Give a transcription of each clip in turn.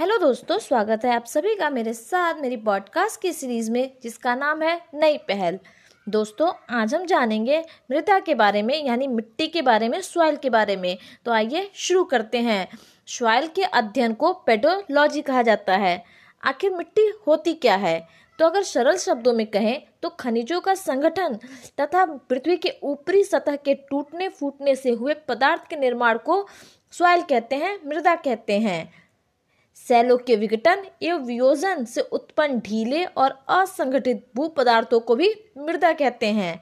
Hello दोस्तों, स्वागत है आप सभी का मेरे साथ मेरी पॉडकास्ट की सीरीज़ में, जिसका नाम है नई पहल। दोस्तों, आज हम जानेंगे मृदा के बारे में, यानी मिट्टी के बारे में सॉइल के बारे में। तो आइए शुरू करते हैं। सॉइल के अध्ययन को पेडोलॉजी कहा जाता है। आखिर मिट्टी होती क्या है? तो अगर सरल शब्दों में कहें तो खनिजों का संगठन तथा पृथ्वी के ऊपरी सतह के टूटने फूटने से हुए पदार्थ के निर्माण को सॉइल कहते हैं, मृदा कहते हैं। सैलों के विघटन एवं वियोजन से उत्पन्न ढीले और असंगठित भू पदार्थों को भी मृदा कहते हैं।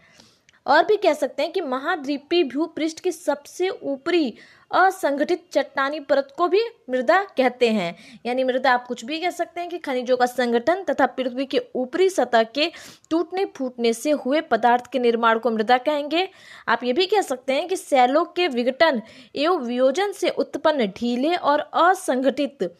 और भी कह सकते हैं कि महाद्वीपीय भूपृष्ठ की सबसे ऊपरी असंगठित चट्टानी परत को भी मृदा कहते हैं। यानी मृदा आप कुछ भी कह सकते हैं कि खनिजों का संगठन तथा पृथ्वी के ऊपरी सतह के टूटने फूटने से हुए पदार्थ के निर्माण को मृदा कहेंगे। आप ये भी कह सकते हैं कि सैलों के विघटन एवं वियोजन से उत्पन्न ढीले और असंगठित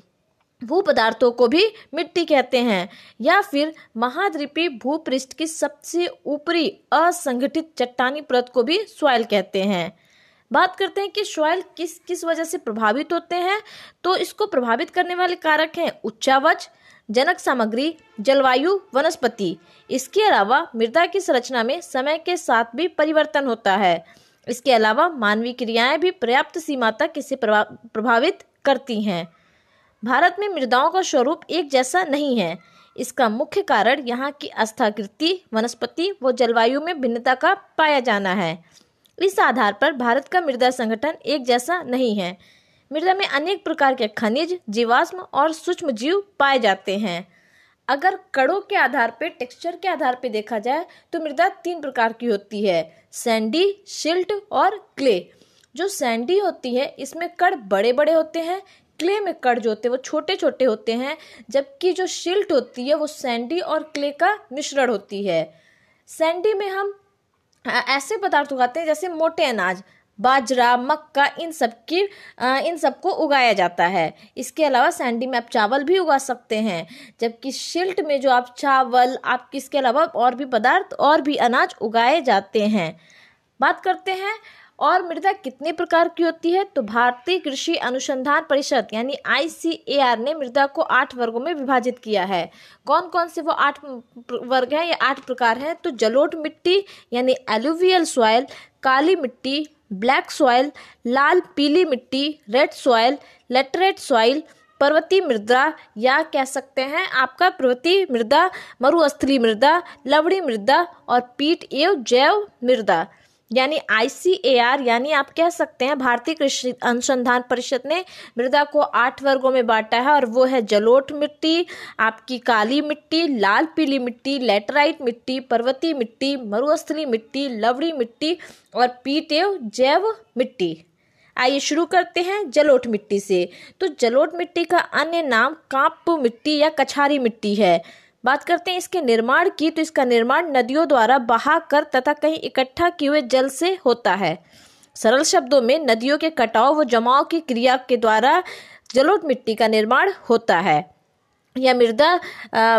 भू पदार्थों को भी मिट्टी कहते हैं, या फिर महाद्वीपीय भूपृष्ठ की सबसे ऊपरी असंगठित चट्टानी परत को भी सॉइल कहते हैं। बात करते हैं कि सॉइल किस किस वजह से प्रभावित होते हैं तो इसको प्रभावित करने वाले कारक हैं उच्चावच, जनक सामग्री, जलवायु, वनस्पति। इसके अलावा मृदा की संरचना में समय के साथ भी परिवर्तन होता है। इसके अलावा मानवीय क्रियाएँ भी पर्याप्त सीमा तक इसे प्रभावित करती हैं। भारत में मृदाओं का स्वरूप एक जैसा नहीं है। इसका मुख्य कारण यहाँ की अस्थाकृति वनस्पति व जलवायु में भिन्नता का पाया जाना है। इस आधार पर भारत का मृदा संगठन एक जैसा नहीं है। मृदा में अनेक प्रकार के खनिज, जीवाश्म और सूक्ष्म जीव पाए जाते हैं। अगर कड़ों के आधार पर टेक्सचर के आधार पर देखा जाए तो मृदा तीन प्रकार की होती है, सैंडी शिल्ट और क्ले। जो सैंडी होती है, इसमें कड़ बड़े बड़े होते हैं क्ले में कड़ जो होते हैं, वो छोटे छोटे होते हैं, जबकि जो शिल्ट होती है, वो सैंडी और क्ले का मिश्रण होती है। सैंडी में हम ऐसे पदार्थ उगाते हैं, जैसे मोटे अनाज, बाजरा, मक्का, इन सब की इन सबको उगाया जाता है। इसके अलावा सैंडी में आप चावल भी उगा सकते हैं, जबकि शिल्ट में जो आप चावल, आप इसके अलावा और भी पदार्थ और भी अनाज उगाए जाते हैं। बात करते हैं और मृदा कितने प्रकार की होती है? तो भारतीय कृषि अनुसंधान परिषद यानी आईसीएआर ने मृदा को आठ वर्गों में विभाजित किया है। कौन कौन से वो आठ वर्ग हैं या आठ प्रकार हैं? तो जलोट मिट्टी यानी एलुवियल सॉयल काली मिट्टी ब्लैक सॉयल लाल पीली मिट्टी रेड सॉयल लेटरेट सॉइल पर्वतीय मृदा या कह सकते हैं आपका पर्वतीय मृदा, मरुस्थली मृदा लवड़ी मृदा और पीट एवं जैव मृदा। यानी आईसीएआर यानी आप कह सकते हैं भारतीय कृषि अनुसंधान परिषद ने मृदा को आठ वर्गों में बांटा है और वो है जलोट मिट्टी, आपकी काली मिट्टी, लाल पीली मिट्टी, लेटराइट मिट्टी, पर्वतीय मिट्टी, मरुस्थली मिट्टी लवड़ी मिट्टी और पीटेव जैव मिट्टी। आइए शुरू करते हैं जलोट मिट्टी से। तो जलोट मिट्टी का अन्य नाम काँप मिट्टी या कछारी मिट्टी है। बात करते हैं इसके निर्माण की तो इसका निर्माण नदियों द्वारा बहा कर तथा कहीं इकट्ठा किए हुए जल से होता है। सरल शब्दों में, नदियों के कटाव व जमाव की क्रिया के द्वारा जलोढ़ मिट्टी का निर्माण होता है। यह मृदा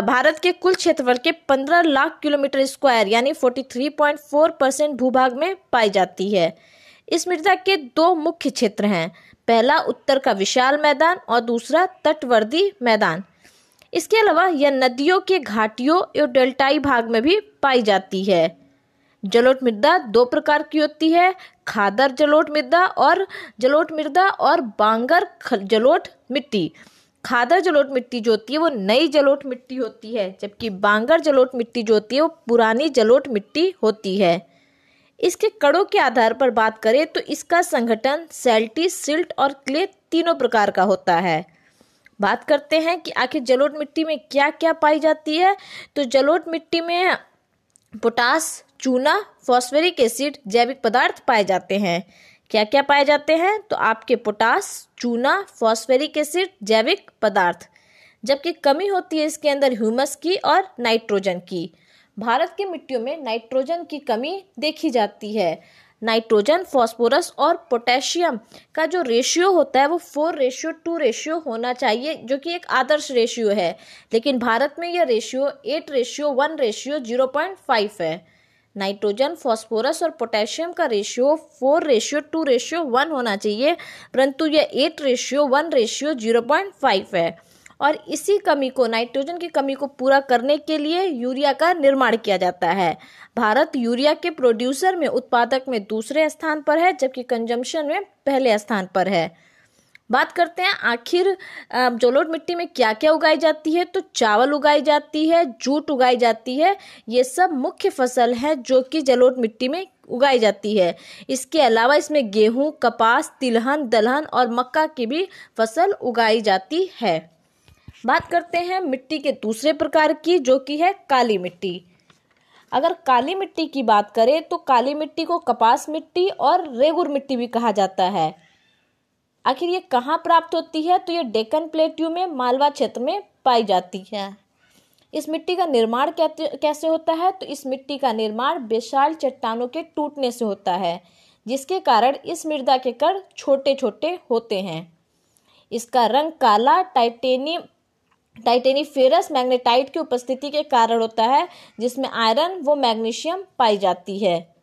भारत के कुल क्षेत्रफल के 15 लाख किलोमीटर स्क्वायर, यानी 43.4 परसेंट भूभाग में पाई जाती है। इस मृदा के दो मुख्य क्षेत्र हैं। पहला उत्तर का विशाल मैदान और दूसरा तटवर्ती मैदान। इसके अलावा यह नदियों के घाटियों एवं डेल्टाई भाग में भी पाई जाती है। जलोट मृदा दो प्रकार की होती है, खादर जलोट मृदा और जलोट मृदा और बांगर जलोट मिट्टी। खादर जलोट मिट्टी जो होती है, वो नई जलोट मिट्टी होती है, जबकि बांगर जलोट मिट्टी जो होती है, वो पुरानी जलोट मिट्टी होती है। इसके कड़ों के आधार पर बात करें तो इसका संगठन सेल्टी, सिल्ट और क्ले तीनों प्रकार का होता है। बात करते हैं कि आखिर जलोट मिट्टी में क्या क्या पाई जाती है। तो जलोट मिट्टी में पोटास, चूना, फॉस्फेरिक एसिड, जैविक पदार्थ पाए जाते हैं। क्या क्या पाए जाते हैं? तो आपके पोटास, चूना, फॉस्फेरिक एसिड, जैविक पदार्थ। जबकि कमी होती है इसके अंदर ह्यूमस की और नाइट्रोजन की। भारत की मिट्टियों में नाइट्रोजन की कमी देखी जाती है। नाइट्रोजन, फॉस्फोरस और पोटेशियम का जो रेशियो होता है वो फोर रेशियो टू रेशियो होना चाहिए, जो कि एक आदर्श रेशियो है। लेकिन भारत में यह ratio eight ratio one ratio zero point five है। नाइट्रोजन, फॉस्फोरस और पोटेशियम का ratio four ratio two ratio one होना चाहिए, परंतु यह eight ratio one ratio zero point five है। और इसी कमी को, नाइट्रोजन की कमी को पूरा करने के लिए यूरिया का निर्माण किया जाता है। भारत यूरिया के प्रोड्यूसर में उत्पादक में दूसरे स्थान पर है, जबकि कंजम्पशन में पहले स्थान पर है। बात करते हैं आखिर जलोढ़ मिट्टी में क्या क्या उगाई जाती है तो चावल उगाई जाती है, जूट उगाई जाती है, ये सब मुख्य फ़सल है जो कि जलोढ़ मिट्टी में उगाई जाती है। इसके अलावा इसमें गेहूँ, कपास, तिलहन, दलहन और मक्का की भी फ़सल उगाई जाती है। बात करते हैं मिट्टी के दूसरे प्रकार की, जो कि है काली मिट्टी। अगर काली मिट्टी की बात करें तो काली मिट्टी को कपास मिट्टी और रेगुर मिट्टी भी कहा जाता है। आखिर ये कहाँ प्राप्त होती है? तो ये डेक्कन प्लेट्यू में, मालवा क्षेत्र में पाई जाती है। इस मिट्टी का निर्माण कैसे होता है? तो इस मिट्टी का निर्माण विशाल चट्टानों के टूटने से होता है, जिसके कारण इस मृदा के कण छोटे छोटे होते हैं। इसका रंग काला, टाइटेनियम टाइटेनीफेरस मैग्नेटाइट की उपस्थिति के कारण होता है, जिसमें आयरन व मैग्नीशियम पाई जाती है।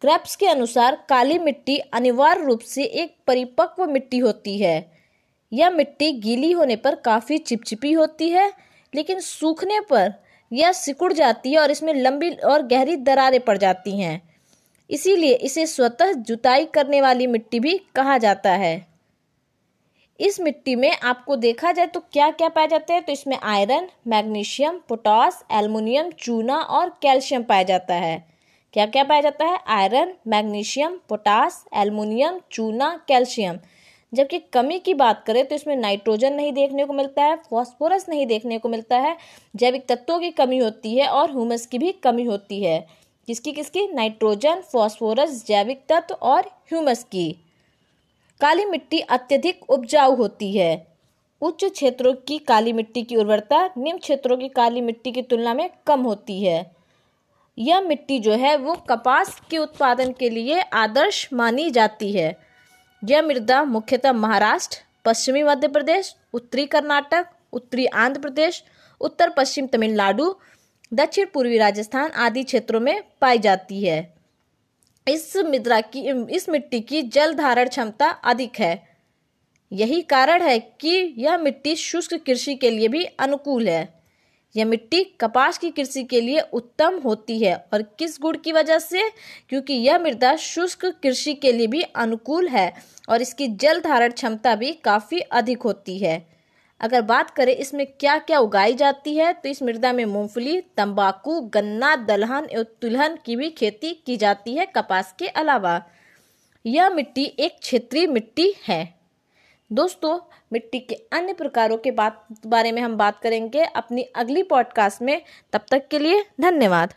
क्रैप्स के अनुसार काली मिट्टी अनिवार्य रूप से एक परिपक्व मिट्टी होती है। यह मिट्टी गीली होने पर काफ़ी चिपचिपी होती है, लेकिन सूखने पर यह सिकुड़ जाती है और इसमें लंबी और गहरी दरारें पड़ जाती हैं। इसीलिए इसे स्वतः जुताई करने वाली मिट्टी भी कहा जाता है। इस मिट्टी में आपको देखा जाए तो क्या क्या पाए जाते हैं? तो इसमें आयरन, मैग्नीशियम, पोटास, एल्युमिनियम, चूना और कैल्शियम पाया जाता है। क्या क्या पाया जाता है? आयरन, मैग्नीशियम, पोटास, एल्युमिनियम, चूना, कैल्शियम। जबकि कमी की बात करें तो इसमें नाइट्रोजन नहीं देखने को मिलता है, फॉस्फोरस नहीं देखने को मिलता है, जैविक तत्वों की कमी होती है और ह्यूमस की भी कमी होती है। किसकी किसकी नाइट्रोजन, फॉस्फोरस, जैविक तत्व और ह्यूमस की। काली मिट्टी अत्यधिक उपजाऊ होती है। उच्च क्षेत्रों की काली मिट्टी की उर्वरता निम्न क्षेत्रों की काली मिट्टी की तुलना में कम होती है। यह मिट्टी जो है, वो कपास के उत्पादन के लिए आदर्श मानी जाती है। यह मृदा मुख्यतः महाराष्ट्र, पश्चिमी मध्य प्रदेश, उत्तरी कर्नाटक, उत्तरी आंध्र प्रदेश, उत्तर पश्चिम तमिलनाडु, दक्षिण पूर्वी राजस्थान आदि क्षेत्रों में पाई जाती है। इस मृदा की, इस मिट्टी की जल धारण क्षमता अधिक है। यही कारण है कि यह मिट्टी शुष्क कृषि के लिए भी अनुकूल है। यह मिट्टी कपास की कृषि के लिए उत्तम होती है और किस गुण की वजह से? क्योंकि यह मृदा शुष्क कृषि के लिए भी अनुकूल है और इसकी जल धारण क्षमता भी काफ़ी अधिक होती है। अगर बात करें इसमें क्या क्या उगाई जाती है तो इस मृदा में मूंगफली, तंबाकू, गन्ना, दलहन एवं तिलहन की भी खेती की जाती है कपास के अलावा। यह मिट्टी एक क्षेत्रीय मिट्टी है। दोस्तों, मिट्टी के अन्य प्रकारों के बात, बारे में हम बात करेंगे अपनी अगली पॉडकास्ट में। तब तक के लिए धन्यवाद।